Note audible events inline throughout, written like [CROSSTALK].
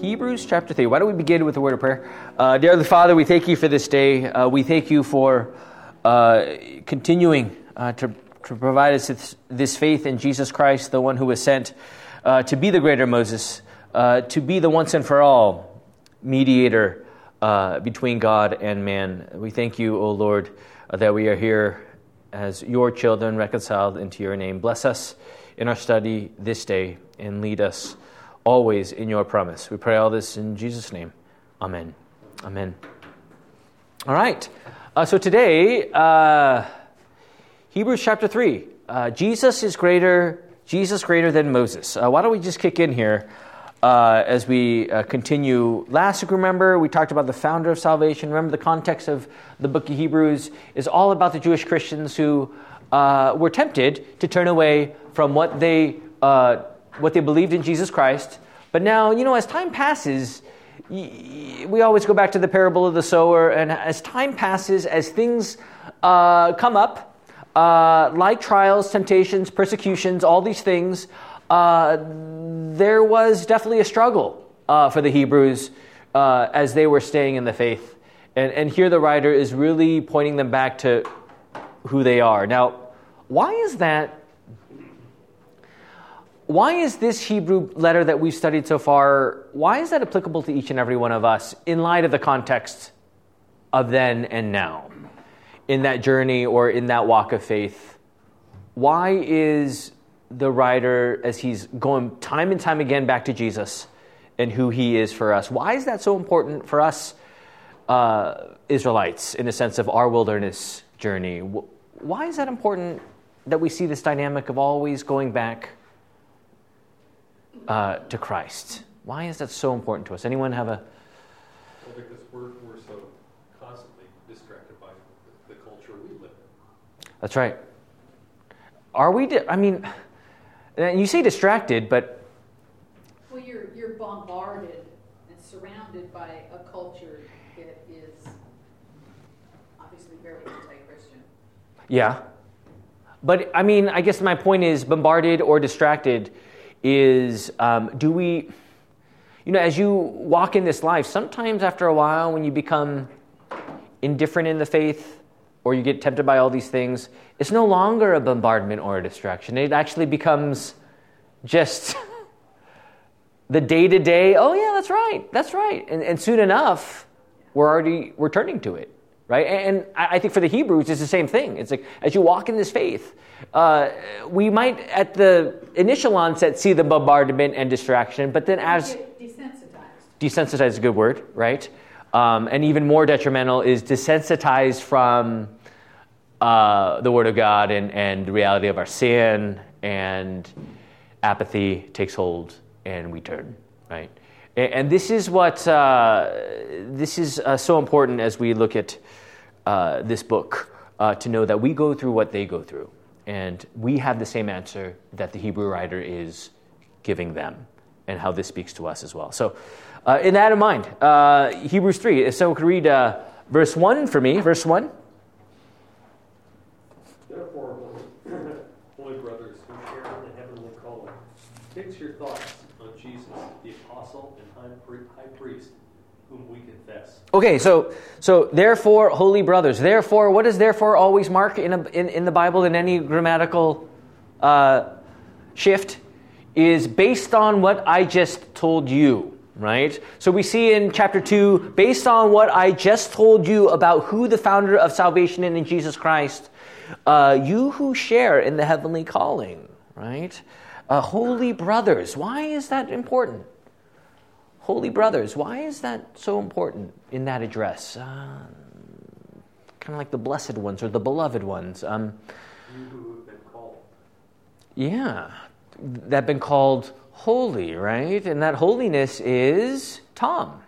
Hebrews chapter 3. Why don't we begin with a word of prayer? Uh, dear Father, we thank you for this day. Uh, we thank you for uh, continuing uh, to, to, provide us this, this, faith in Jesus Christ, the one who was sent uh, to be the greater Moses, uh, to be the once and for all mediator between God and man. We thank you, O Lord, that we are here as your children reconciled into your name. Bless us in our study this day and lead us always in your promise. We pray all this in Jesus' name. Amen. Amen. All right. Uh, so today, uh, Hebrews chapter 3. Uh, Jesus is greater, Jesus greater than Moses. Uh, why don't we just kick in here uh, as we uh, continue? Last week, remember, we talked about the founder of salvation. Remember, the context of the book of Hebrews is all about the Jewish Christians who were tempted to turn away from what they what they believed in Jesus Christ. But now, you know, as time passes, we always go back to the parable of the sower, and as time passes, as things uh, come up, uh, like trials, temptations, persecutions, all these things, uh, there was definitely a struggle uh, for the Hebrews uh, as they were staying in the faith. And, and here the writer is really pointing them back to who they are. Now, why is that why is this Hebrew letter that we've studied so far, why is that applicable to each and every one of us in light of the context of then and now? In that journey or in that walk of faith, why is the writer, as he's going time and time again back to Jesus and who he is for us, why is that so important for us uh, Israelites in the sense of our wilderness journey? Why is that important that we see this dynamic of always going back? Uh, to Christ. Why is that so important to us? Anyone have a. Well, because we're, we're so constantly distracted by the, the culture we live in. That's right. Are we, di- I mean, you say distracted, but. Well, you're, you're bombarded and surrounded by a culture that is obviously very anti Christian. Yeah. But I mean, I guess my point is bombarded or distracted is um, do we, you know, as you walk in this life, sometimes after a while, when you become indifferent in the faith or you get tempted by all these things, it's no longer a bombardment or a distraction. It actually becomes just [LAUGHS] the day to day, oh, yeah, that's right, that's right. And, and soon enough, we're already we're turning to it right? And I think for the Hebrews, it's the same thing. It's like as you walk in this faith, uh, we might at the initial onset see the bombardment and distraction, but then as desensitized, desensitized is a good word, right? Um, and even more detrimental is desensitized from uh, the Word of God and, and the reality of our sin, and apathy takes hold, and we turn, right? And, this is what uh, this is uh, so important as we look at uh, this book uh, to know that we go through what they go through. And we have the same answer that the Hebrew writer is giving them, and how this speaks to us as well. So, uh, in that in mind, uh, Hebrews 3, if someone could read verse 1 for me, verse 1. Therefore, [CLEARS THROAT] holy brothers who share in the heavenly calling, fix your thoughts on Jesus, the apostle and high priest whom we confess. Okay, so so therefore, holy brothers. Therefore, what does therefore always mark in, a, in, in the Bible in any grammatical uh, shift? Is based on what I just told you, right? So we see in chapter 2, based on what I just told you about who the founder of salvation is in Jesus Christ, uh, you who share in the heavenly calling, right? Uh, holy brothers. Why is that important? Holy brothers, why is that so important in that address? Uh, kind of like the blessed ones or the beloved ones. Um, you who have been called. Yeah, that have been called holy, right? And that holiness is Tom.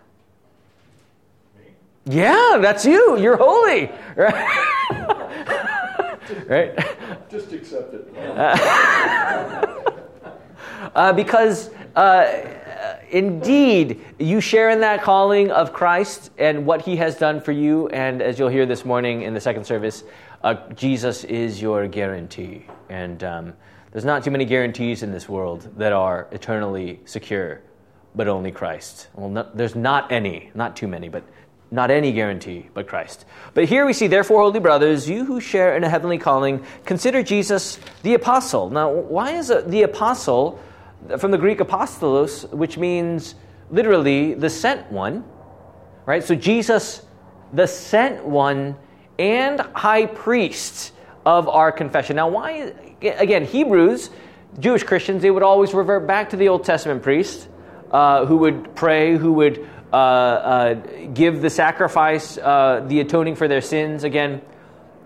Me? Yeah, that's you. You're holy, right? [LAUGHS] right? Just accept it. [LAUGHS] uh, because. Uh, indeed, you share in that calling of Christ and what he has done for you. And as you'll hear this morning in the second service, uh, Jesus is your guarantee. And um, there's not too many guarantees in this world that are eternally secure but only Christ. Well, not, there's not any, not too many, but not any guarantee but Christ. But here we see, therefore, holy brothers, you who share in a heavenly calling, consider Jesus the apostle. Now, why is the apostle from the Greek apostolos, which means literally the sent one, right? So Jesus, the sent one, and high priest of our confession. Now, why? Again, Hebrews, Jewish Christians, they would always revert back to the Old Testament priest uh, who would pray, who would uh, uh, give the sacrifice, uh, the atoning for their sins. Again,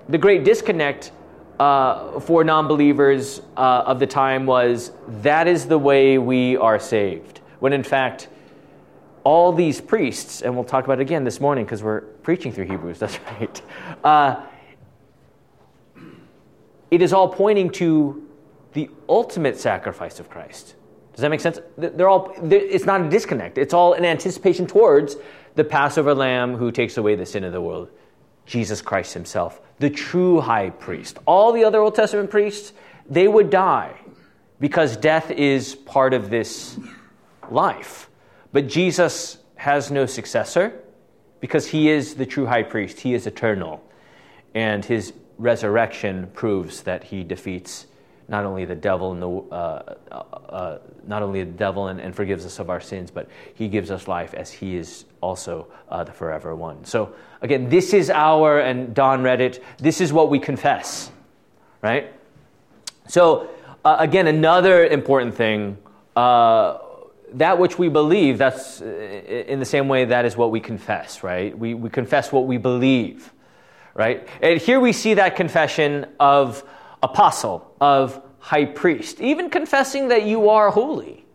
the great disconnect uh, for non believers uh, of the time was that is the way we are saved. When in fact, all these priests, and we'll talk about it again this morning because we're preaching through Hebrews, [LAUGHS] that's right. Uh, it is all pointing to the ultimate sacrifice of Christ. Does that make sense? They're all, it's not a disconnect. It's all an anticipation towards the Passover lamb who takes away the sin of the world, Jesus Christ himself, the true high priest. All the other Old Testament priests, they would die because death is part of this life. But Jesus has no successor because he is the true high priest. He is eternal. And his resurrection proves that he defeats not only the devil and the uh, uh, uh, not only the devil and, and, forgives us of our sins, but he gives us life as he is also uh, the forever one. So again, this is our and Don read it. This is what we confess, right? So uh, again, another important thing. Uh, that which we believe, that's in the same way that is what we confess, right? We, we confess what we believe, right? And here we see that confession of apostle, of high priest, even confessing that you are holy,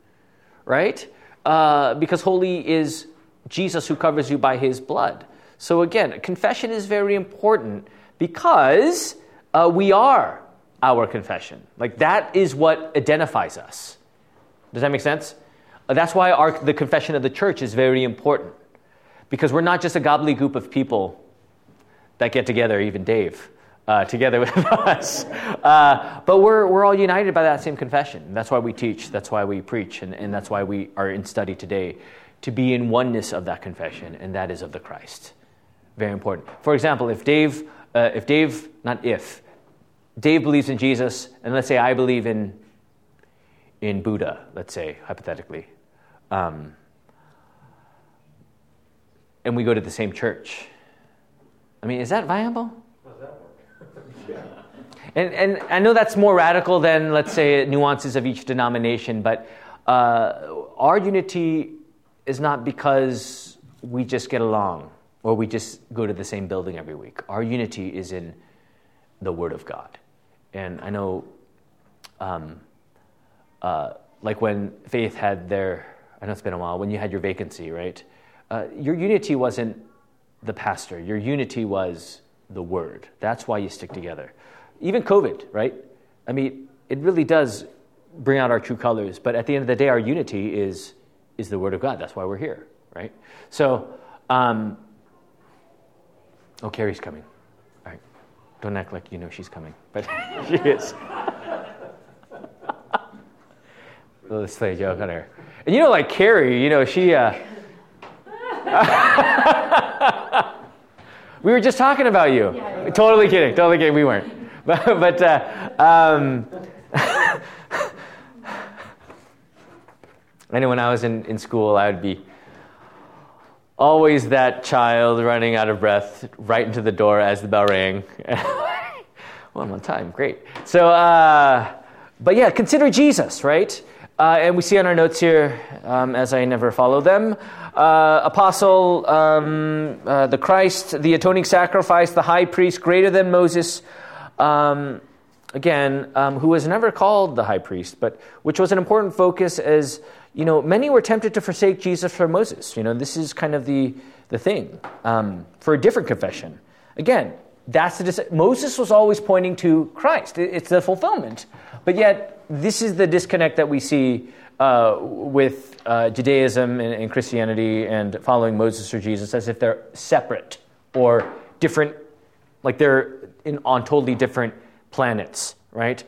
right? Uh, because holy is Jesus who covers you by his blood. So again, confession is very important because uh, we are our confession. Like that is what identifies us. Does that make sense? Uh, that's why our, the confession of the church is very important because we're not just a gobbly group of people that get together, even Dave uh, together [LAUGHS] with us. Uh, but we're, we're all united by that same confession. That's why we teach, that's why we preach, and, and that's why we are in study today to be in oneness of that confession, and that is of the Christ. Very important. For example, if Dave, uh, if Dave, not if, Dave believes in Jesus, and let's say I believe in, in Buddha, let's say, hypothetically, um, and we go to the same church. I mean, is that viable? And, and I know that's more radical than, let's say, nuances of each denomination, but uh, our unity is not because we just get along or we just go to the same building every week. Our unity is in the Word of God. And I know, um, uh, like when Faith had their, I know it's been a while, when you had your vacancy, right? Uh, your unity wasn't the pastor, your unity was the Word. That's why you stick together even COVID, right? I mean, it really does bring out our true colors. But at the end of the day, our unity is is the Word of God. That's why we're here, right? So, um, oh, Carrie's coming. All right, don't act like you know she's coming, but [LAUGHS] she is. Let's play a joke on her. And you know, like Carrie, you know, she. Uh, [LAUGHS] we were just talking about you. Yeah, totally kidding. Totally kidding. We weren't. [LAUGHS] but, but uh, um, [LAUGHS] I know when I was in, in school, I would be always that child running out of breath right into the door as the bell rang. well, I'm on time. Great. So, uh, but yeah, consider Jesus, right? Uh, and we see on our notes here, um, as I never follow them, uh, apostle, um, uh, the Christ, the atoning sacrifice, the high priest, greater than Moses, um, again, um, who was never called the high priest, but which was an important focus as, you know, many were tempted to forsake Jesus for Moses. You know, this is kind of the, the thing um, for a different confession. Again, that's the Moses was always pointing to Christ. It's the fulfillment. But yet, this is the disconnect that we see uh, with uh, Judaism and, and Christianity and following Moses or Jesus as if they're separate or different, like they're in, on totally different planets, right?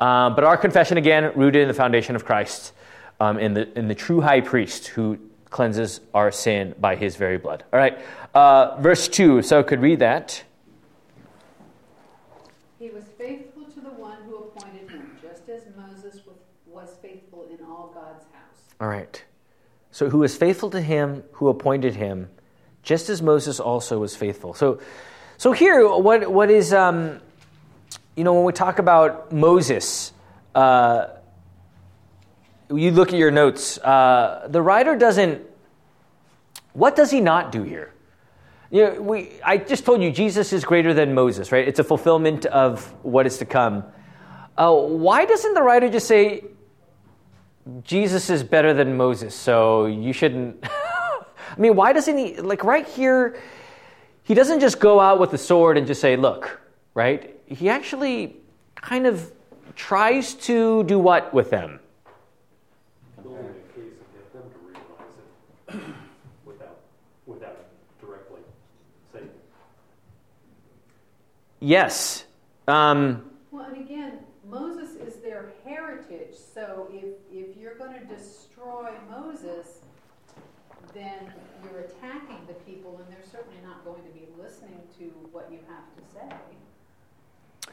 Uh, but our confession, again, rooted in the foundation of Christ. um, in, the, in the true high priest who cleanses our sin by his very blood. All right, uh, verse 2. So I could read that. He was faithful to the one who appointed him, just as Moses was faithful in all God's house. All right. So who was faithful to him who appointed him, just as Moses also was faithful. So, so here, what, what is, um, you know, when we talk about Moses, uh, you look at your notes, uh, the writer doesn't, what does he not do here? You know, we, I just told you Jesus is greater than Moses, right? It's a fulfillment of what is to come. Uh, why doesn't the writer just say, Jesus is better than Moses, so you shouldn't. [LAUGHS] I mean, why doesn't he, like right here, he doesn't just go out with the sword and just say, look, right? He actually kind of tries to do what with them? Building a case and get them to realize it without, without directly saying. Yes. Um, Well, and again, Moses is their heritage, so if, if you're going to destroy Moses, then you're attacking the people, and they're certainly not going to be listening to what you have to say.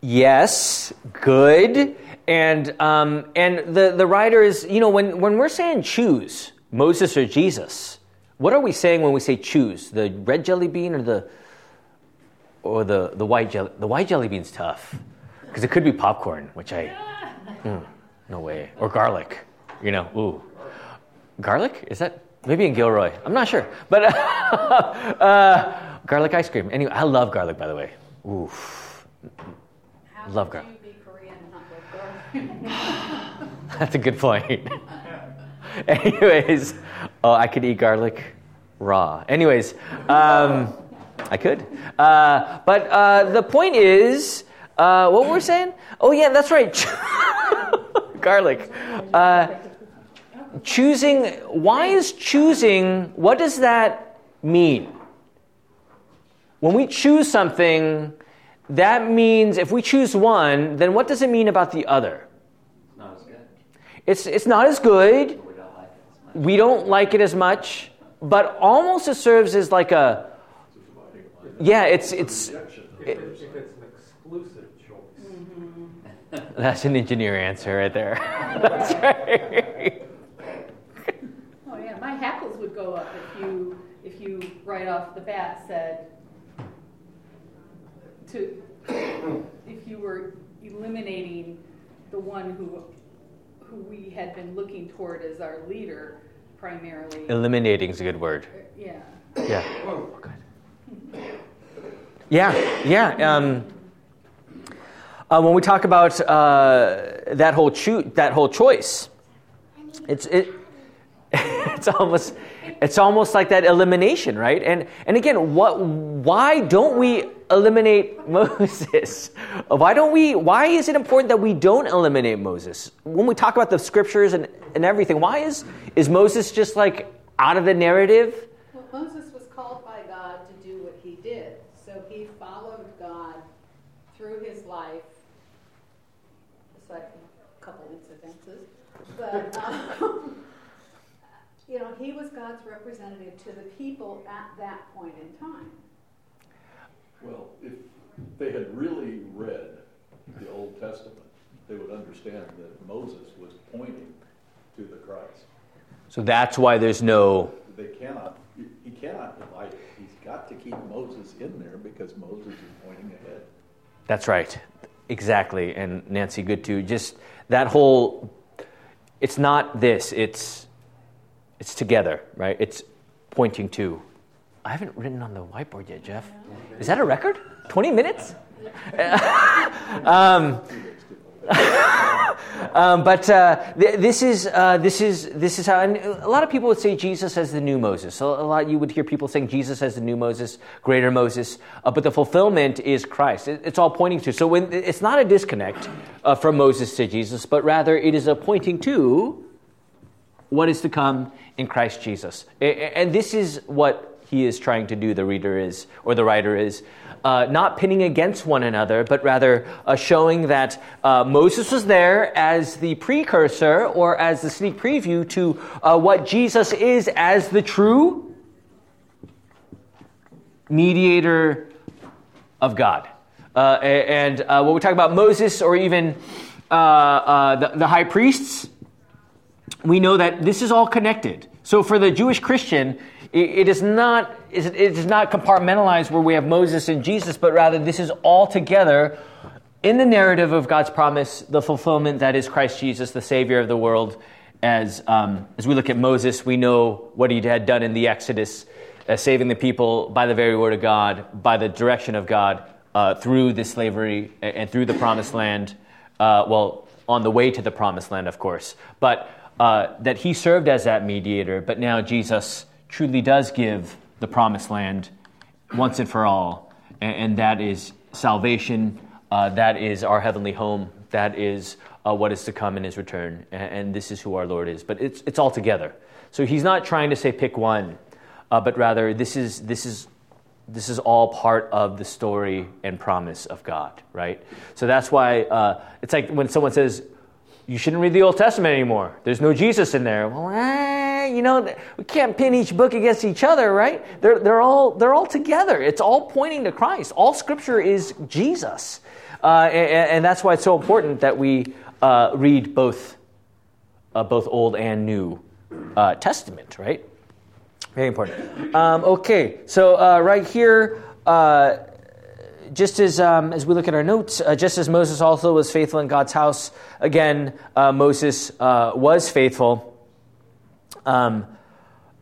Yes, good. And, um, and the, the writer is, you know, when, when we're saying choose Moses or Jesus, what are we saying when we say choose? The red jelly bean or the, or the, the white jelly? The white jelly bean's tough because it could be popcorn, which I, mm, no way. Or garlic, you know, ooh. Garlic? Is that, maybe in Gilroy. I'm not sure. But [LAUGHS] uh, garlic ice cream. Anyway, I love garlic, by the way. Ooh. How Love garlic. you be Korean and not love garlic? [LAUGHS] That's a good point. [LAUGHS] Anyways, oh, I could eat garlic raw. Anyways, um, I could. Uh, but uh, the point is, uh, what were we saying? Oh, yeah, that's right. [LAUGHS] garlic. Uh, choosing, why is choosing, what does that mean? When we choose something, that means if we choose one, then what does it mean about the other? Not as good. It's, it's not as good. We don't like it as much. We don't like it as much, but almost it serves as like a. Yeah, it's it's. If, it, if it's an exclusive choice. [LAUGHS] That's an engineer answer right there. [LAUGHS] That's [LAUGHS] right. Oh yeah, my hackles would go up if you if you right off the bat said to if you were eliminating the one who who we had been looking toward as our leader primarily. Eliminating is a good word. Yeah. Yeah. Oh, Yeah, yeah. Um, uh, when we talk about uh, that whole choo- that whole choice, it's it, [LAUGHS] it's almost it's almost like that elimination, right? And and again, what? Why don't we eliminate [LAUGHS] Moses? Why don't we? Why is it important that we don't eliminate Moses? When we talk about the scriptures and, and everything, why is is Moses just like out of the narrative? Well, Moses was called by God to do what he did. So he followed God through his life, aside from a couple incidences. But, [LAUGHS] um, you know, he was God's representative to the people at that point in time. Well, if they had really read the Old Testament, they would understand that Moses was pointing to the Christ. So that's why there's no. They cannot, he cannot divide it. He's got to keep Moses in there because Moses is pointing ahead. That's right. Exactly. And Nancy, good too. Just that whole it's not this, it's it's together, right? It's pointing to. I haven't written on the whiteboard yet, Jeff. Is that a record? 20 minutes? [LAUGHS] um, [LAUGHS] [LAUGHS] um, but uh, th- this is uh, this is this is how. And a lot of people would say Jesus as the new Moses. So a lot you would hear people saying Jesus as the new Moses, greater Moses. Uh, but the fulfillment is Christ. It, it's all pointing to. So when it's not a disconnect uh, from Moses to Jesus, but rather it is a pointing to what is to come in Christ Jesus. And this is what he is trying to do, the reader is, or the writer is. Uh, not pinning against one another, but rather uh, showing that uh, Moses was there as the precursor or as the sneak preview to uh, what Jesus is as the true mediator of God. Uh, and uh, when we talk about Moses or even the, the high priests, we know that this is all connected. So for the Jewish Christian, it is not it is not compartmentalized where we have Moses and Jesus, but rather this is all together in the narrative of God's promise, the fulfillment that is Christ Jesus, the Savior of the world. As um, as we look at Moses, we know what he had done in the Exodus, uh, saving the people by the very word of God, by the direction of God, uh, through the slavery and through the promised land. Uh, well, on the way to the promised land, of course, but uh, that he served as that mediator. But now Jesus truly does give the promised land once and for all, and, and that is salvation. Uh, that is our heavenly home. That is uh, what is to come in His return, and, and, this is who our Lord is. But it's it's all together. So He's not trying to say pick one, uh, but rather this is this is this is all part of the story and promise of God, right? So that's why uh, it's like when someone says, you shouldn't read the Old Testament anymore. There's no Jesus in there. Well, eh, you know, we can't pin each book against each other, right? They're, they're, all, they're all together. It's all pointing to Christ. All Scripture is Jesus. Uh, and, and, that's why it's so important that we uh, read both, uh, both Old and New uh, Testament, right? Very important. Um, okay, so uh, right here, uh, just as, um, as we look at our notes, uh, just as Moses also was faithful in God's house, again, uh, Moses uh, was faithful. Um,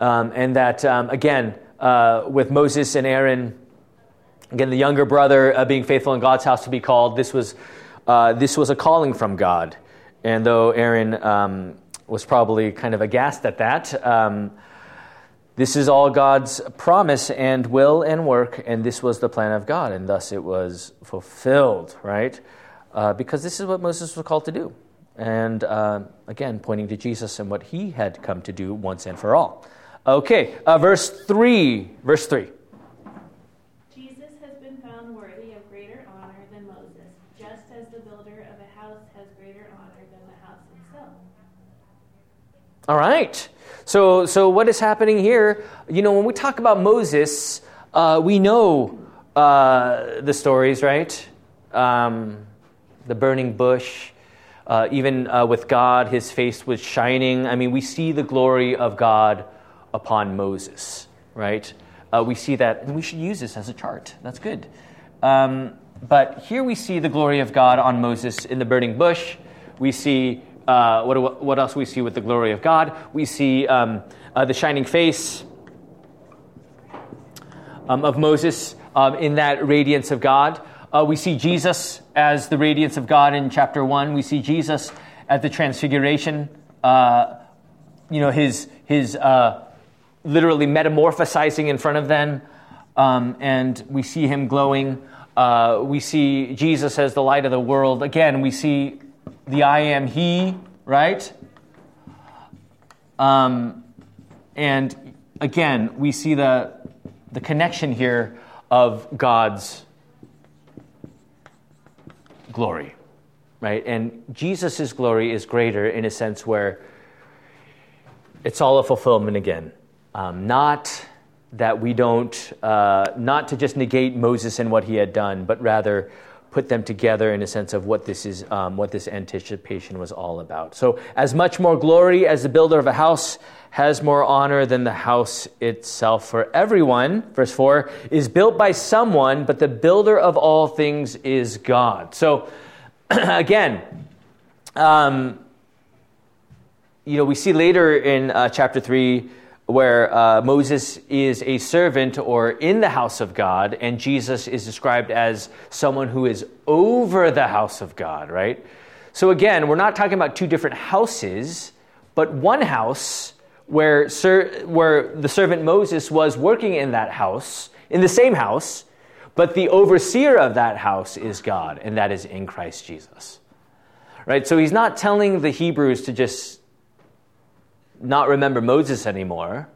um, and that, um, again, uh, with Moses and Aaron, again, the younger brother uh, being faithful in God's house to be called, this was, uh, this was a calling from God. And though Aaron um, was probably kind of aghast at that, um, this is all God's promise and will and work, and this was the plan of God, and thus it was fulfilled, right? Uh, because this is what Moses was called to do. And uh, again, pointing to Jesus and what he had come to do once and for all. Okay, uh, verse 3. Verse 3. Jesus has been found worthy of greater honor than Moses, just as the builder of a house has greater honor than the house itself. All right. So, so what is happening here? You know, when we talk about Moses, uh, we know uh, the stories, right? Um, the burning bush. Uh, even uh, with God, his face was shining. I mean, we see the glory of God upon Moses, right? Uh, we see that, and we should use this as a chart. That's good. Um, but here we see the glory of God on Moses in the burning bush. We see uh, what, what else we see with the glory of God? We see um, uh, the shining face um, of Moses um, in that radiance of God. Uh, we see Jesus as the radiance of God in chapter 1. We see Jesus at the transfiguration, uh, you know, his, his uh, literally metamorphosizing in front of them. Um, and we see him glowing. We see Jesus as the light of the world. Again, we see the I am He, right? Um, and again, we see the, the connection here of God's glory, right? And Jesus' glory is greater in a sense where it's all a fulfillment again. Um, not that we don't, uh, not to just negate Moses and what he had done, but rather put them together in a sense of what this is, um, what this anticipation was all about. So, as much more glory as the builder of a house has more honor than the house itself. For everyone, verse 4, is built by someone, but the builder of all things is God. So, [CLEARS THROAT] again, um, you know, we see later in uh, chapter 3 where uh, Moses is a servant or in the house of God, and Jesus is described as someone who is over the house of God, right? So again, we're not talking about two different houses, but one house where, ser- where the servant Moses was working in that house, in the same house, but the overseer of that house is God, and that is in Christ Jesus. Right? So he's not telling the Hebrews to just not remember Moses anymore,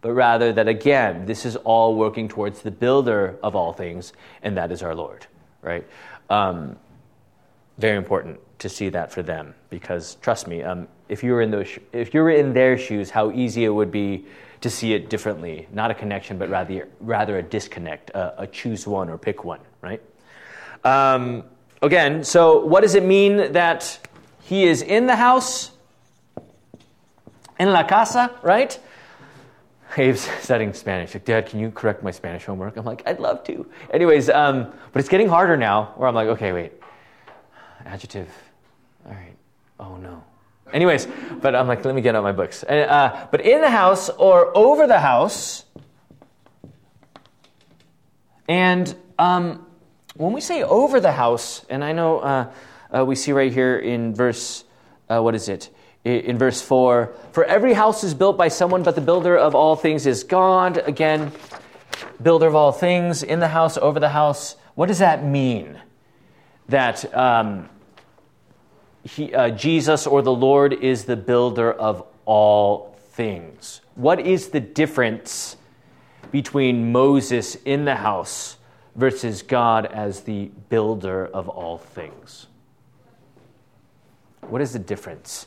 but rather that again, this is all working towards the builder of all things, and that is our Lord, right? Um, very important to see that for them because trust me, um, if you were in those, if you were in their shoes, how easy it would be to see it differently. Not a connection, but rather rather a disconnect, a, a choose one or pick one, right? Um, again, so what does it mean that he is in the house? In la casa, right? Abe's [LAUGHS] studying Spanish. Like, Dad, can you correct my Spanish homework? I'm like, I'd love to. Anyways, um, but it's getting harder now. Where I'm like, okay, wait, adjective. All right. Oh no. Anyways, but I'm like, let me get out my books. Uh, but in the house or over the house, and um, when we say over the house, and I know uh, uh, we see right here in verse, uh, what is it? In verse 4, for every house is built by someone, but the builder of all things is God. Again, builder of all things, in the house, over the house. What does that mean? That um, he, uh, Jesus or the Lord is the builder of all things. What is the difference between Moses in the house versus God as the builder of all things? What is the difference?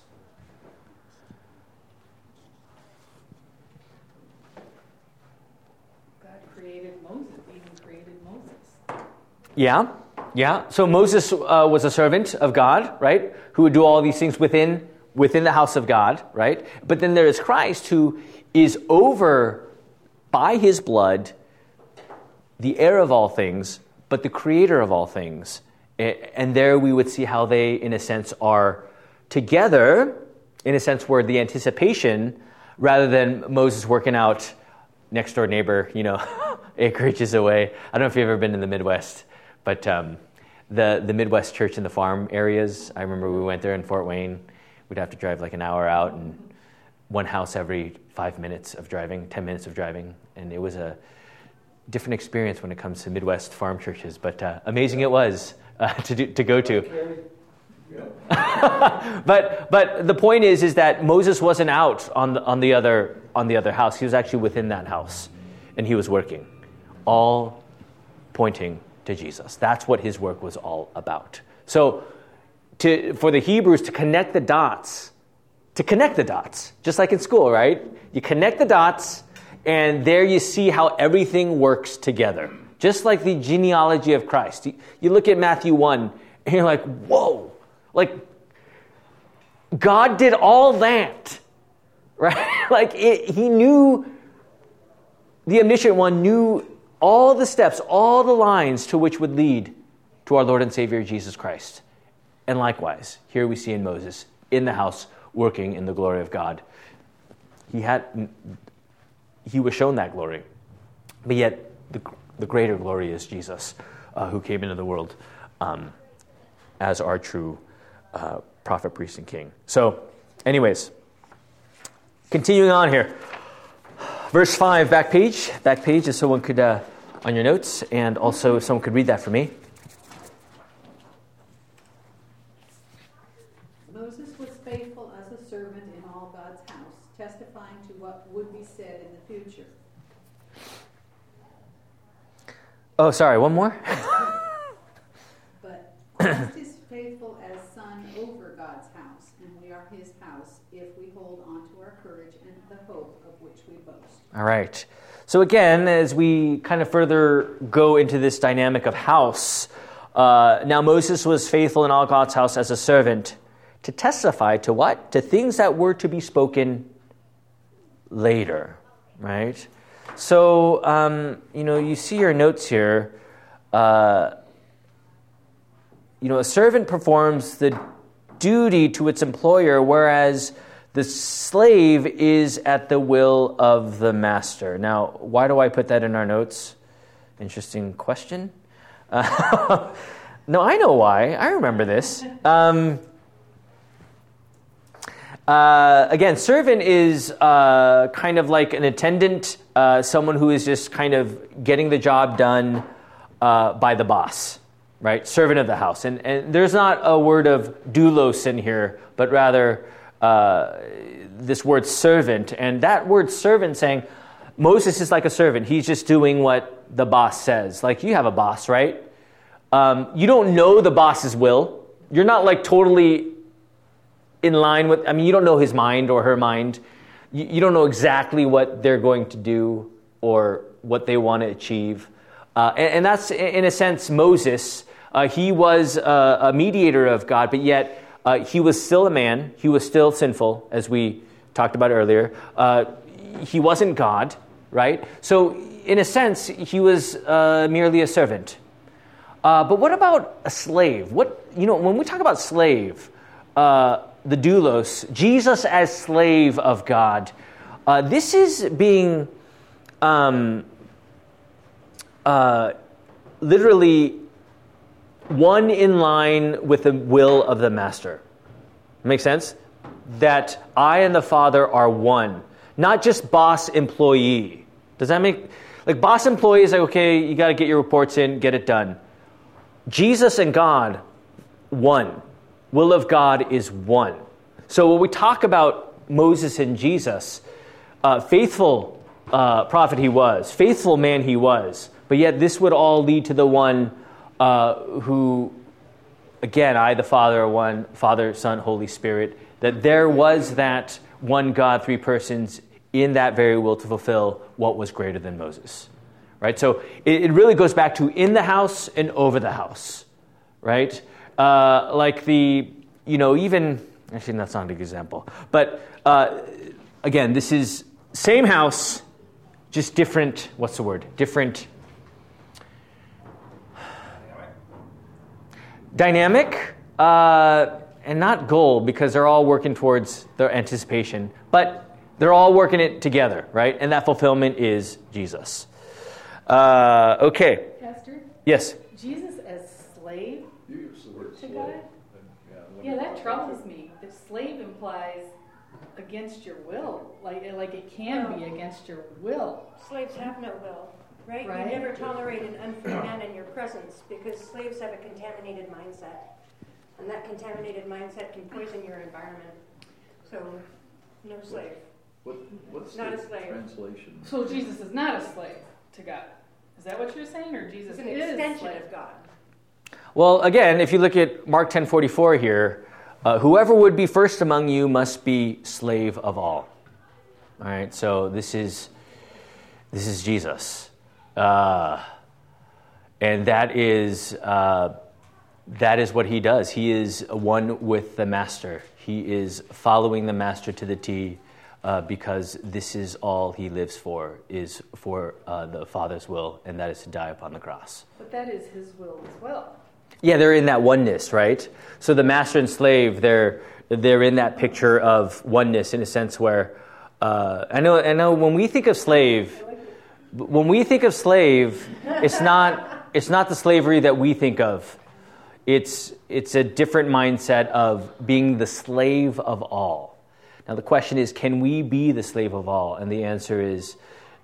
God created Moses, even created Moses. Yeah, yeah. So Moses uh, was a servant of God, right? Who would do all these things within within the house of God, right? But then there is Christ who is over by his blood the heir of all things, but the creator of all things. And there we would see how they, in a sense, are together, in a sense, where the anticipation, rather than Moses working out next door neighbor, you know, [LAUGHS] acreages away. I don't know if you've ever been in the Midwest, but um, the, the Midwest church in the farm areas, I remember we went there in Fort Wayne. We'd have to drive like an hour out and one house every five minutes of driving, 10 minutes of driving. And it was a different experience when it comes to Midwest farm churches, but uh, amazing it was uh, [LAUGHS] to, do, to go to. [LAUGHS] but but the point is is that Moses wasn't out on the, on the other on the other house. He was actually within that house, and he was working, all pointing to Jesus. That's what his work was all about. So, to for the Hebrews to connect the dots, to connect the dots, just like in school, right? You connect the dots, and there you see how everything works together. Just like the genealogy of Christ. You, look at Matthew 1, and you're like, whoa, like, God did all that, [LAUGHS] right? like, it, He knew, the omniscient one knew all the steps, all the lines to which would lead to our Lord and Savior Jesus Christ. And likewise, here we see in Moses in the house working in the glory of God. He had he was shown that glory. But yet, the, the greater glory is Jesus, uh, who came into the world um, as our true uh, prophet, priest, and king. So, anyways, continuing on here. Verse 5, back page. Back page, if someone could, uh, on your notes, and also if someone could read that for me. Moses was faithful as a servant in all God's house, testifying to what would be said in the future. Oh, sorry, one more? [LAUGHS] But Christ is faithful as son over God's house, and we are his house if we hold on to our courage and the hope of which we boast. All right. So, again, as we kind of further go into this dynamic of house, uh, now Moses was faithful in all God's house as a servant to testify to what? To things that were to be spoken later, right? So, um, you know, you see your notes here. Uh, you know, a servant performs the duty to its employer, whereas the slave is at the will of the master. Now, why do I put that in our notes? Interesting question. Uh, [LAUGHS] no, I know why. I remember this. Um, uh, again, servant is uh, kind of like an attendant, uh, someone who is just kind of getting the job done uh, by the boss, right? Servant of the house. And, and there's not a word of doulos in here, but rather uh, this word servant. And that word servant saying, Moses is like a servant. He's just doing what the boss says. Like you have a boss, right? Um, you don't know the boss's will. You're not like totally in line with, I mean, you don't know his mind or her mind. You, you don't know exactly what they're going to do or what they want to achieve. Uh, and, and, that's, in a sense, Moses. Uh, he was a, a, mediator of God, but yet uh, he was still a man. He was still sinful, as we talked about earlier. Uh, he wasn't God, right? So, in a sense, he was uh, merely a servant. Uh, but what about a slave? What you know when we talk about slave, uh, the doulos, Jesus as slave of God. Uh, this is being um, literally one in line with the will of the master. Make sense? That I and the Father are one, not just boss employee. Does that make like boss employee is like okay, you got to get your reports in, get it done. Jesus and God, one. Will of God is one. So when we talk about Moses and Jesus, uh, faithful uh, prophet he was, faithful man he was, but yet this would all lead to the one uh, who, again, I, the Father, are one, Father, Son, Holy Spirit, that there was that one God, three persons in that very will to fulfill what was greater than Moses right? So it, it really goes back to in the house and over the house, right? Uh, like the, you know, even, actually, that's not a good example. But uh, again, this is same house, just different, what's the word? Different. Dynamic, uh, and not goal because they're all working towards their anticipation, but they're all working it together, right? And that fulfillment is Jesus. Uh, okay. Pastor? Yes. Jesus as slave You use the word to slave. God? Yeah, Yeah, that troubles me. If slave implies against your will, like like it can be against your will. Slaves have no will, right? Right. You never tolerate an unfree man in your presence because slaves have a contaminated mindset. And that contaminated mindset can poison your environment. So, no slave. What, what's Not the a slave. translation? So Jesus is not a slave to God. Is that what you're saying, or Jesus It's an is extension slave? of God. Well, again, if you look at Mark 10:44 here, uh, whoever would be first among you must be slave of all. All right, so this is this is Jesus, uh, and that is uh, that is what he does. He is one with the master. He is following the master to the T. Uh, because this is all he lives for, is for uh, the Father's will, and that is to die upon the cross. But that is His will as well. Yeah, they're in that oneness, right? So the master and slave, they're they're in that picture of oneness in a sense where uh, I know I know when we think of slave, when we think of slave, it's not it's not the slavery that we think of. It's it's a different mindset of being the slave of all. Now the question is, can we be the slave of all? And the answer is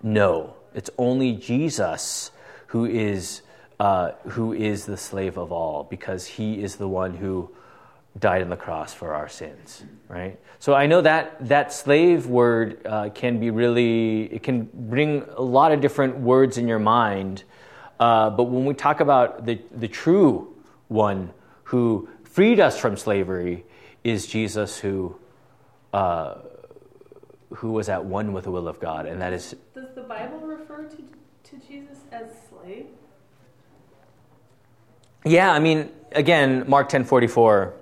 no. It's only Jesus who is uh, who is the slave of all, because he is the one who died on the cross for our sins, right? So I know that that slave word uh, can be really, it can bring a lot of different words in your mind. Uh, but when we talk about the, the true one who freed us from slavery, is Jesus who, uh, who was at one with the will of God, and that is Does the Bible refer to, to Jesus as slave? Yeah, I mean, again, Mark ten forty four.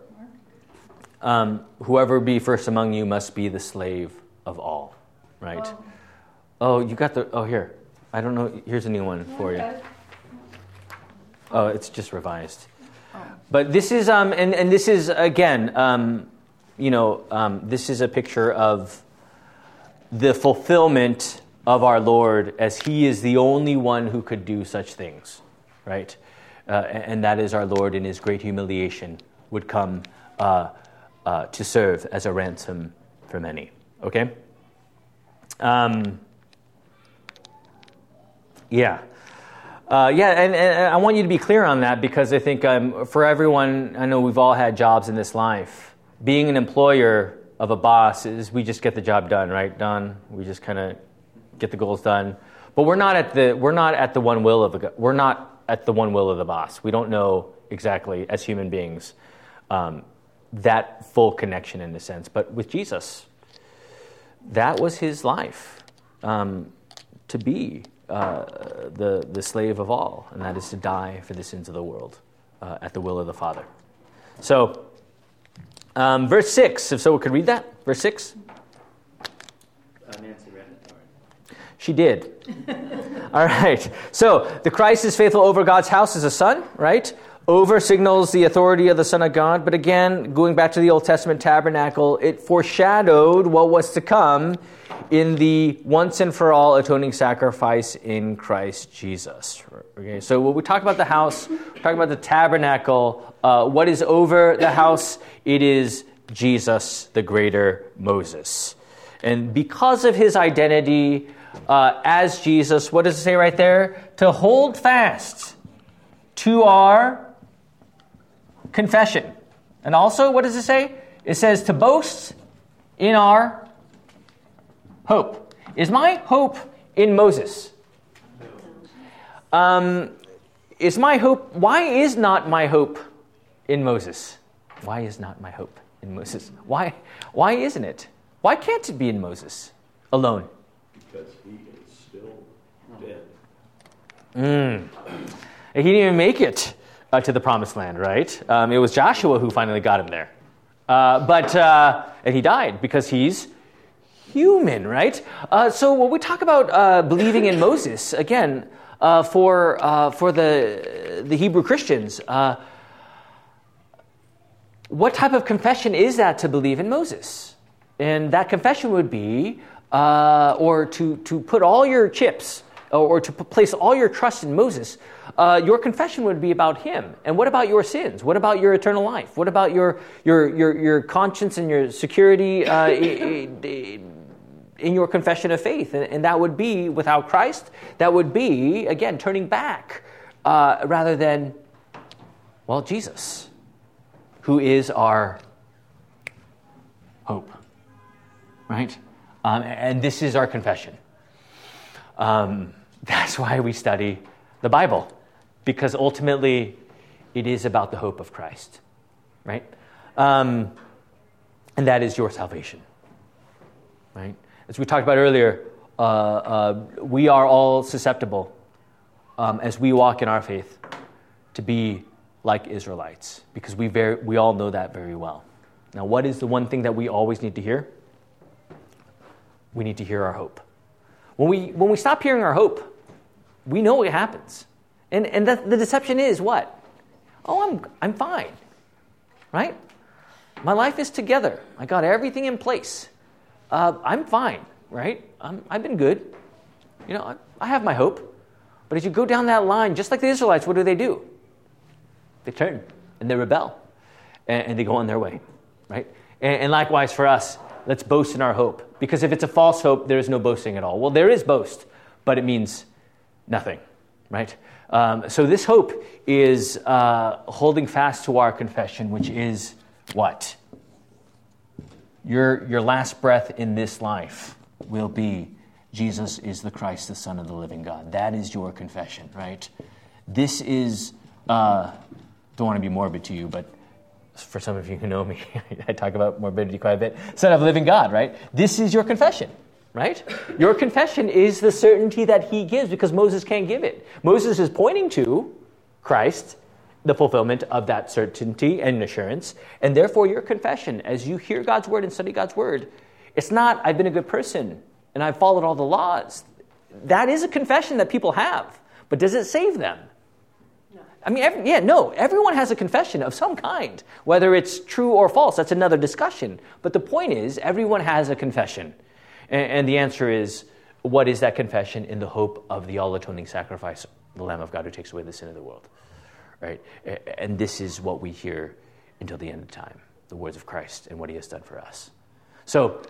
Um, whoever be first among you must be the slave of all, right? Oh. Oh, you got the. Oh, here. I don't know. Here's a new one for you. Oh, it's just revised. But this is, um, and, and this is, again, um, you know, um, this is a picture of the fulfillment of our Lord as He is the only one who could do such things, right? Uh, and, and that is our Lord in His great humiliation would come uh, uh, to serve as a ransom for many, okay? Um, yeah. Uh, yeah, and, and I want you to be clear on that because I think um, for everyone, I know we've all had jobs in this life. Being an employer of a boss is we just get the job done, right, Don? We just kind of get the goals done. But we're not at the we're not at the one will of the we're not at the one will of the boss. We don't know exactly as human beings um, that full connection in a sense. But with Jesus, that was his life um, to be uh, the the slave of all, and that is to die for the sins of the world uh, at the will of the Father. So, um, verse six. If someone could read that, verse six. Uh, Nancy read it. She did. [LAUGHS] All right. So the Christ is faithful over God's house as a son, right? Over signals the authority of the Son of God. But again, going back to the Old Testament tabernacle, it foreshadowed what was to come in the once and for all atoning sacrifice in Christ Jesus. Okay, so when we talk about the house, we talk about the tabernacle. Uh, what is over the house? It is Jesus, the greater Moses. And because of his identity uh, as Jesus, what does it say right there? To hold fast to our confession. And also, what does it say? It says to boast in our hope. Is my hope in Moses? Um, is my hope, why is not my hope in Moses? Why is not my hope in Moses? Why, why isn't it? Why can't it be in Moses alone? Because he is still dead. Mm. He didn't even make it uh, to the promised land, right? Um, it was Joshua who finally got him there. Uh, but, uh, and he died because he's human, right? Uh, so when we talk about uh, believing in Moses, again, uh, for, for the, the Hebrew Christians, what type of confession is that to believe in Moses? And that confession would be, or to, to put all your chips, or to place all your trust in Moses, uh, your confession would be about him. And what about your sins? What about your eternal life? What about your, your, your, your conscience and your security uh, in your confession of faith? And, and, that would be without Christ, that would be, again, turning back uh, rather than, well, Jesus, who is our hope, right? Um, and this is our confession. Um, that's why we study the Bible because ultimately it is about the hope of Christ, right? Um, and that is your salvation, right? As we talked about earlier, uh, uh, we are all susceptible um, as we walk in our faith to be like Israelites because we, very, we all know that very well. Now, what is the one thing that we always need to hear? We need to hear our hope. When we, when we stop hearing our hope, we know what happens. And, and the, deception is what? Oh, I'm, I'm fine, right? My life is together. I got everything in place. Uh, I'm fine, right? I'm, I've been good. You know, I, I have my hope. But as you go down that line, just like the Israelites, what do they do? They turn and they rebel and, and they go on their way, right? And, and likewise for us, let's boast in our hope. Because if it's a false hope, there is no boasting at all. Well, there is boast, but it means nothing, right? Um, so this hope is uh, holding fast to our confession, which is what? Your, your last breath in this life will be Jesus is the Christ, the Son of the living God. That is your confession, right? This is, uh, don't want to be morbid to you, but for some of you who know me, [LAUGHS] I talk about morbidity quite a bit. Son of living God, right? This is your confession right? Your confession is the certainty that he gives because Moses can't give it. Moses is pointing to Christ, the fulfillment of that certainty and assurance. And therefore, your confession, as you hear God's word and study God's word, it's not, I've been a good person and I've followed all the laws. That is a confession that people have, but does it save them? No. I mean, every, yeah, no, everyone has a confession of some kind. Whether it's true or false, that's another discussion. But the point is, everyone has a confession. And, the answer is what is that confession in the hope of the all atoning sacrifice, the Lamb of God who takes away the sin of the world? Right? And this is what we hear until the end of time the words of Christ and what he has done for us. So,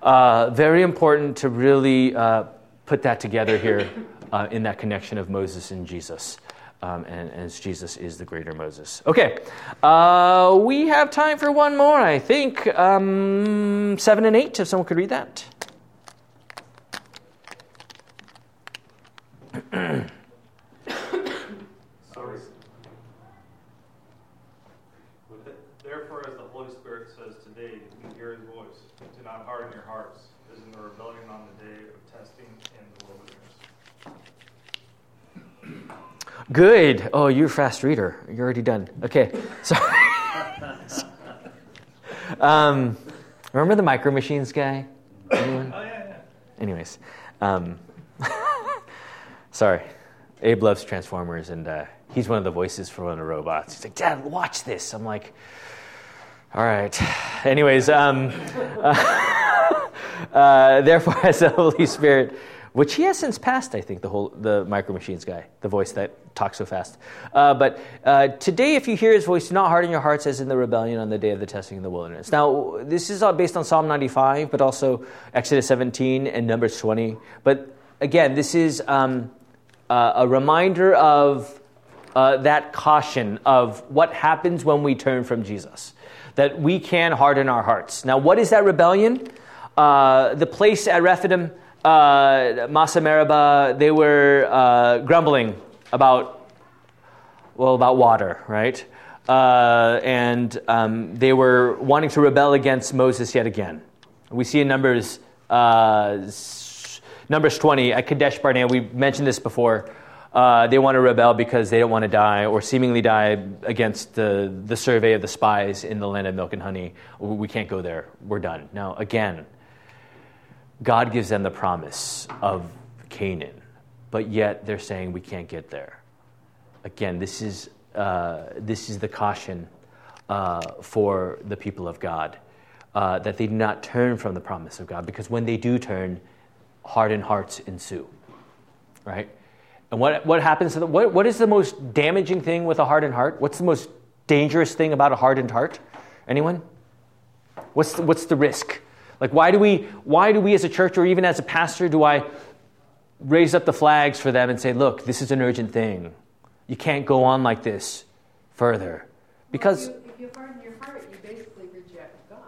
uh, very important to really uh, put that together here uh, in that connection of Moses and Jesus. Um, and, and, as Jesus is the greater Moses. Okay, uh, we have time for one more, I think. Um, seven and eight, if someone could read that. Sorry. Therefore, as the Holy Spirit says today, you hear his voice. Do not harden your hearts, as in the rebellion on the day of testing in the wilderness. Good. Oh, you're a fast reader. You're already done. Okay. [LAUGHS] Sorry. um, remember the Micro Machines guy? Anyone? Oh, yeah, yeah. Anyways, um, [LAUGHS] sorry. Abe loves Transformers, and uh, he's one of the voices for one of the robots. He's like, Dad, watch this. I'm like, all right. Anyways, um, uh, [LAUGHS] uh, therefore, as the Holy Spirit, which he has since passed, I think, the whole the Micro Machines guy, the voice that talks so fast. Uh, but uh, today, if you hear his voice, do not harden your hearts as in the rebellion on the day of the testing in the wilderness. Now, this is all based on Psalm 95, but also Exodus 17 and Numbers 20. But again, this is um, uh, a reminder of uh, that caution of what happens when we turn from Jesus, that we can harden our hearts. Now, what is that rebellion? Uh, the place at Rephidim, uh, Massah Meribah, they were uh, grumbling about, well, about water, right? Uh, and um, they were wanting to rebel against Moses yet again. We see in Numbers, uh, Numbers 20 at Kadesh Barnea, we mentioned this before. Uh, they want to rebel because they don't want to die or seemingly die against the, the survey of the spies in the land of milk and honey. We can't go there. We're done. Now, again, God gives them the promise of Canaan, but yet they're saying we can't get there. Again, this is, uh, this is the caution uh, for the people of God uh, that they do not turn from the promise of God, because when they do turn, hardened hearts ensue. Right? And what, what happens to the, what, what is the most damaging thing with a hardened heart? What's the most dangerous thing about a hardened heart? Anyone? What's the, what's the risk? Like, why do, we, why do we as a church or even as a pastor, do I raise up the flags for them and say, look, this is an urgent thing. You can't go on like this further. Because, Well, if you, if you harden your heart, you basically reject God.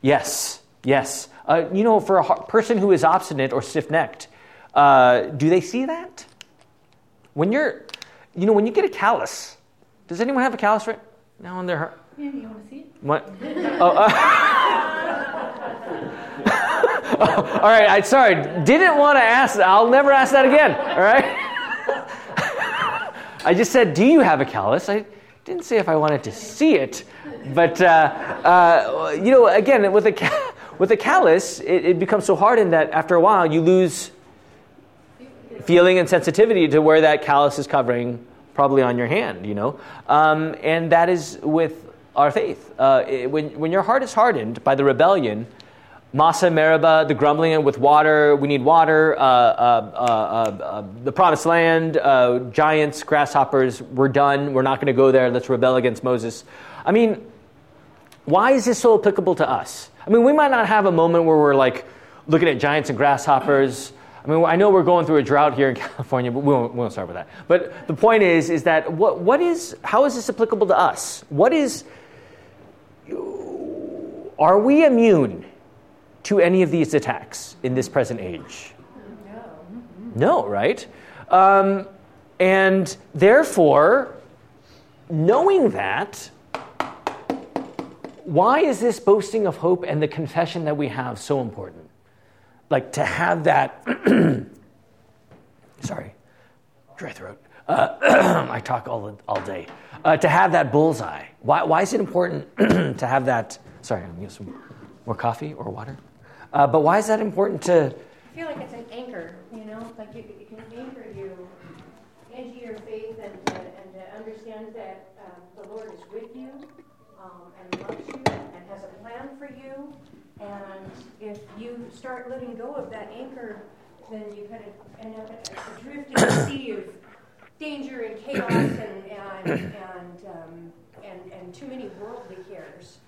yes, yes. Uh, you know, for a person who is obstinate or stiff necked, uh, do they see that? When you're, you know, when you get a callus, does anyone have a callus right now on their heart? Yeah, you want to see it? What? [LAUGHS] Oh, uh, [LAUGHS] [LAUGHS] all right. I sorry. Didn't want to ask. I'll never ask that again. All right. [LAUGHS] I just said, "Do you have a callus?" I didn't say if I wanted to see it, but uh, uh, you know, again, with a with a callus, it, it becomes so hardened that after a while you lose feeling and sensitivity to where that callus is covering, probably on your hand, you know. Um, and that is with our faith. Uh, it- when, when your heart is hardened by the rebellion, Massah Meribah, the grumbling with water, we need water, uh, uh, uh, uh, uh, the promised land, uh, giants, grasshoppers, we're done, we're not going to go there, let's rebel against Moses. I mean, why is this so applicable to us? I mean, we might not have a moment where we're like looking at giants and grasshoppers. I mean, I know we're going through a drought here in [LAUGHS] California, but we won't, we won't start with that. But the point is, is that what, what is, how is this applicable to us? What is, are we immune to any of these attacks in this present age? No, right? Um, and therefore, knowing that, why is this boasting of hope and the confession that we have so important? Like to have that, [CLEARS THROAT] sorry, dry throat. Uh, [CLEARS THROAT] I talk all, all day. Uh, to have that bullseye. Why, why is it important [CLEARS THROAT] to have that? Sorry, I'm going to get some more coffee or water. Uh, but why is that important to? I feel like it's an anchor, you know, like you, it can anchor you into your faith and to, and to understand that um, the Lord is with you um, and loves you and has a plan for you. And if you start letting go of that anchor, then you kind of end up adrift in a sea of danger and chaos and and and, um, and and too many worldly cares.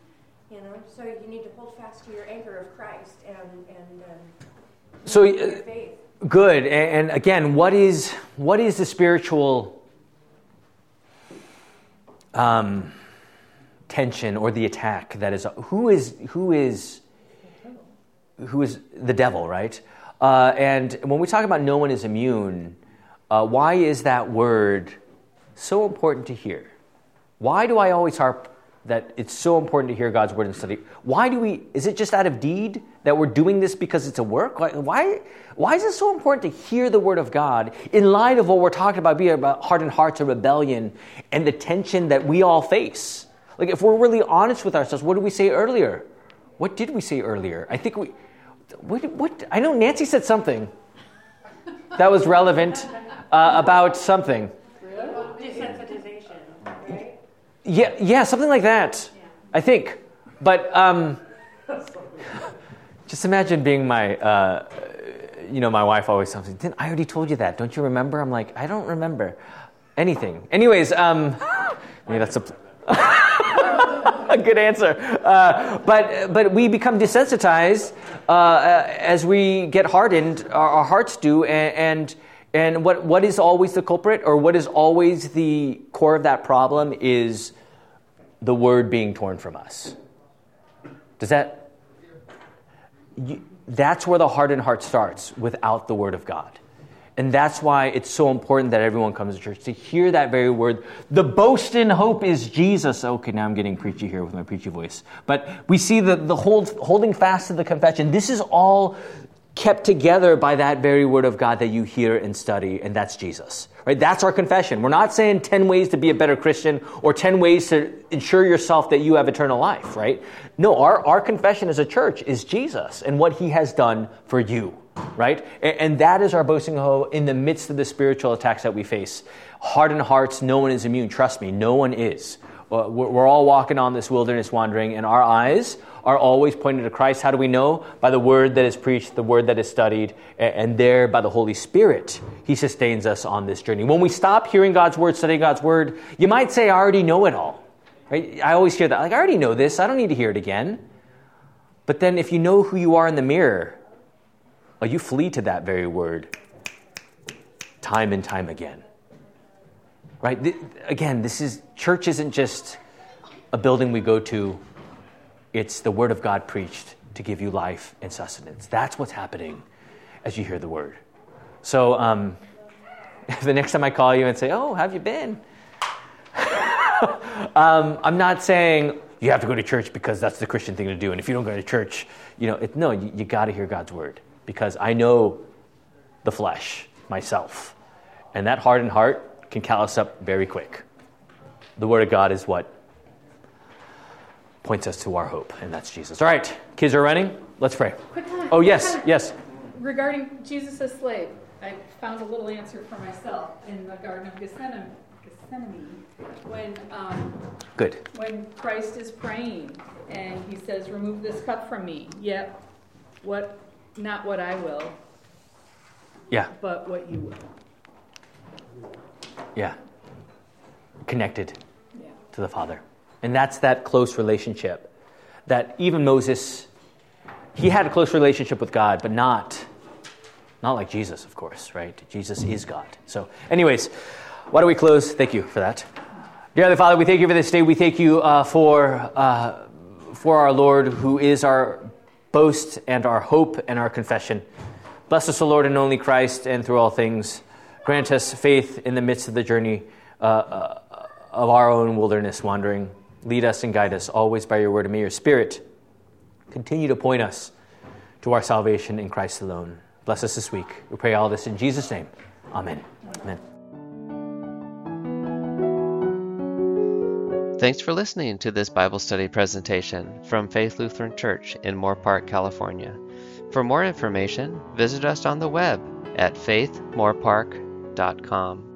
You know, so you need to hold fast to your anchor of Christ and and um, So, your uh, faith. Good. And, and again, what is what is the spiritual um, tension or the attack that is who is who is who is the devil, right? Uh, and when we talk about no one is immune, uh, why is that word so important to hear? Why do I always harp that it's so important to hear God's word and study? Why do we, is it just out of deed that we're doing this because it's a work? Why, why is it so important to hear the word of God in light of what we're talking about, be about hardened hearts and rebellion and the tension that we all face? Like, if we're really honest with ourselves, what did we say earlier? What did we say earlier? I think we, what, what I know Nancy said something that was relevant uh, about something. Right? Yeah, yeah, something like that. Yeah. I think. But um, [LAUGHS] just imagine being my, uh, you know, my wife always tells me, Didn't, I already told you that. Don't you remember? I'm like, I don't remember anything. Anyways, um, [LAUGHS] maybe that's a. [LAUGHS] a good answer. Uh, but, but we become desensitized uh, as we get hardened, our, our hearts do, and, and, and what, what is always the culprit, or what is always the core of that problem, is the word being torn from us. Does that? You, that's where the hardened heart starts without the word of God. And that's why it's so important that everyone comes to church to hear that very word. The boast in hope is Jesus. Okay, now I'm getting preachy here with my preachy voice. But we see the, the hold, holding fast to the confession. This is all kept together by that very word of God that you hear and study, and that's Jesus. Right? That's our confession. We're not saying 10 ways to be a better Christian or 10 ways to ensure yourself that you have eternal life, right? No, our, our confession as a church is Jesus and what he has done for you, right? And, and that is our boasting hope in the midst of the spiritual attacks that we face. Hardened hearts, no one is immune. Trust me, no one is. We're all walking on this wilderness wandering, and our eyes are always pointed to Christ. How do we know? By the word that is preached, the word that is studied, and there by the Holy Spirit, He sustains us on this journey. When we stop hearing God's word, studying God's word, you might say, I already know it all. Right? I always hear that. Like, I already know this. I don't need to hear it again. But then if you know who you are in the mirror, well, you flee to that very word time and time again. Right? Again, this is church isn't just a building we go to it's the Word of God preached to give you life and sustenance. That's what's happening as you hear the Word. So, um, [LAUGHS] the next time I call you and say, Oh, have you been? [LAUGHS] um, I'm not saying you have to go to church because that's the Christian thing to do. And if you don't go to church, you know, it, no, you, you got to hear God's Word because I know the flesh myself. And that hardened heart can callous up very quick. The Word of God is what points us to our hope, and that's Jesus. All right, kids are running. Let's pray. Quick. Oh, yes, yes. Regarding Jesus as slave, I found a little answer for myself in the Garden of Gethsemane. Gethsemane when um, good when Christ is praying and he says, "Remove this cup from me." Yet, what? Not what I will. Yeah. But what you will. Yeah. Connected yeah. to the Father. And that's that close relationship that even Moses, he had a close relationship with God, but not, not like Jesus, of course, right? Jesus is God. So, anyways, why don't we close? Thank you for that. Dear Heavenly Father, we thank you for this day. We thank you uh, for, uh, for our Lord, who is our boast and our hope and our confession. Bless us, O Lord, and only Christ, and through all things, grant us faith in the midst of the journey uh, uh of our own wilderness wandering. Lead us and guide us always by your word, and may your Spirit continue to point us to our salvation in Christ alone. Bless us this week. We pray all this in Jesus' name. Amen. Amen. Thanks for listening to this Bible study presentation from Faith Lutheran Church in Moorpark, California. For more information, visit us on the web at faithmoorpark.com.